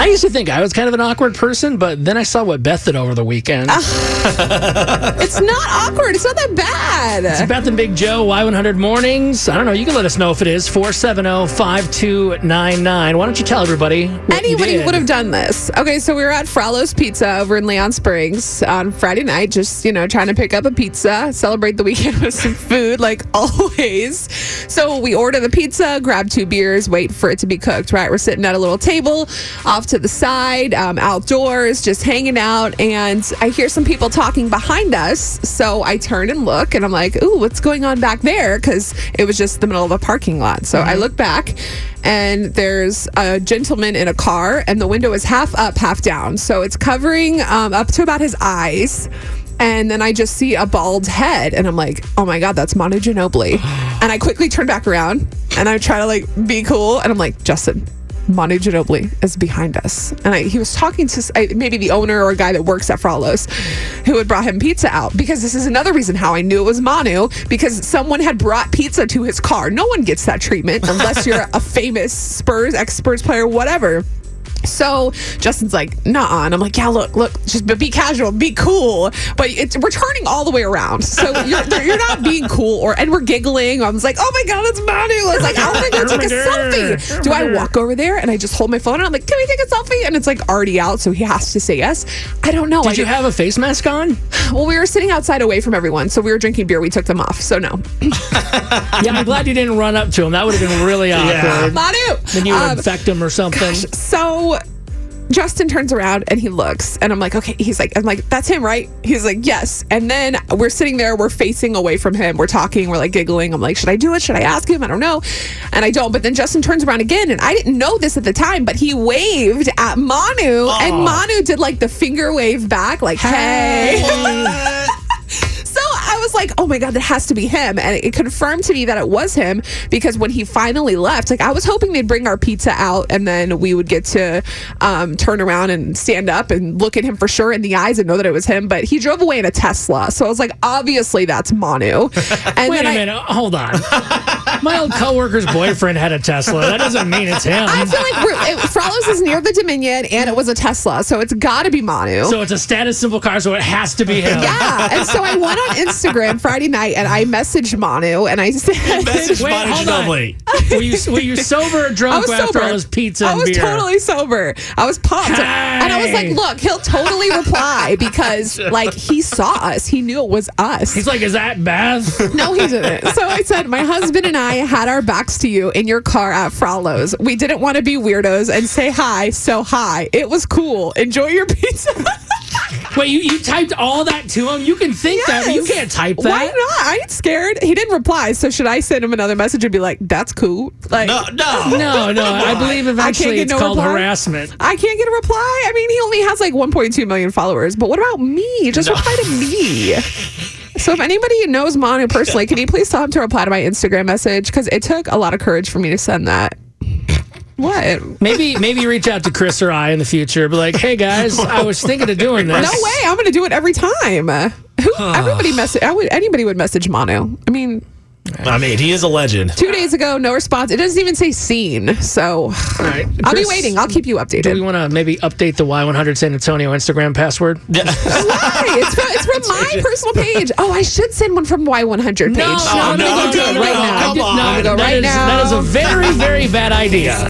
I used to think I was kind of an awkward person, but then I saw what Beth did over the weekend. It's not awkward. It's not that bad. It's Beth and Big Joe, Y100 Mornings. I don't know. You can let us know if it is 470 5299. Why don't you tell everybody? Anybody would have done this. Okay, so we were at Fralo's Pizza over in Leon Springs on Friday night, just, you know, trying to pick up a pizza, celebrate the weekend with some food, like always. So we order the pizza, grab two beers, wait for it to be cooked, right? We're sitting at a little table off to the side, um, outdoors, just hanging out. And I hear some people talking behind us. So I turn and look, and I'm like, ooh, what's going on back there? Because it was just the middle of a parking lot. So I look back and there's a gentleman in a car and the window is half up half down so it's covering um, up to about his eyes and then I just see a bald head, and I'm like, "Oh my god, that's Manu Ginobili!" and I quickly turn back around, and I try to like be cool, and I'm like, "Justin, Manu Ginobili is behind us," and I, he was talking to maybe the owner or a guy that works at Fralo's, who had brought him pizza out. Because this is another reason how I knew it was Manu, because someone had brought pizza to his car. No one gets that treatment unless you're a famous Spurs ex Spurs player, whatever. So Justin's like, nah, and I'm like, yeah, look, look, just be- be casual, be cool, but it's we're turning all the way around. So you're you're not being cool, or and we're giggling. I was like, oh my god, it's Manu. I was like, I want to go take a selfie. Do I walk over there and I just hold my phone and I'm like, can we take a selfie? And it's like already out, so he has to say yes. I don't know. Did I you have a face mask on? well, we were sitting outside away from everyone, so we were drinking beer. We took them off, so no. Yeah, I'm glad you didn't run up to him. That would have been really awkward. Manu. Then you would Um, infect him or something. So Justin turns around and he looks, and I'm like, okay. He's like, I'm like, that's him, right? He's like, yes. And then we're sitting there, we're facing away from him, we're talking, we're like giggling. I'm like, should I do it? Should I ask him? I don't know. And I don't. But then Justin turns around again, and I didn't know this at the time, but he waved at Manu, and Manu did like the finger wave back, like, hey. I was like, oh my God, that has to be him. And it confirmed to me that it was him because when he finally left, like I was hoping they'd bring our pizza out and then we would get to um, turn around and stand up and look at him for sure in the eyes and know that it was him. But he drove away in a Tesla. So I was like, obviously that's Manu. And Wait a minute. Hold on. My old coworker's boyfriend had a Tesla. That doesn't mean it's him. I feel like we're, it, Fralo's is near the Dominion and it was a Tesla. So it's got to be Manu. So it's a status symbol car, so it has to be him. yeah. And so I went on Instagram Friday night and I messaged Manu and I said, Message Wait, Manu hold. Ginobili. Were you, were you sober or drunk after sober. all this pizza I was beer? totally sober. I was pumped. And I was like, look, he'll totally reply because like he saw us. He knew it was us. He's like, is that Beth? no, he didn't. So I said, my husband and I had our backs to you in your car at Fralo's. We didn't want to be weirdos and say hi, so hi. It was cool. Enjoy your pizza. Wait, you, you typed all that to him? You can think that, but you can't type that. Why not? I ain't scared. He didn't reply. So should I send him another message and be like, that's cool? Like No, no. No, no. I believe eventually get it's no called reply? harassment. I can't get a reply. I mean, he only has like 1.2 million followers. But what about me? Just reply to me. So if anybody knows Manu personally, can you please tell him to reply to my Instagram message? Because it took a lot of courage for me to send that. What? Maybe maybe reach out to Chris or I in the future. Be like, hey guys, I was thinking of doing this. No way. I'm going to do it every time. Who? Everybody message. I would. Anybody would message Manu. I mean, I mean, he is a legend. two days ago, no response. It doesn't even say seen. So All right, I'll be waiting. I'll keep you updated. Do we want to maybe update the Y100 San Antonio Instagram password? Why? It's from, it's from my personal page. Oh, I should send one from Y100 page. No, I'm no, gonna go no, do no, it no, right no, now. come I'm on. gonna go That right is- now. That is a very, very bad idea.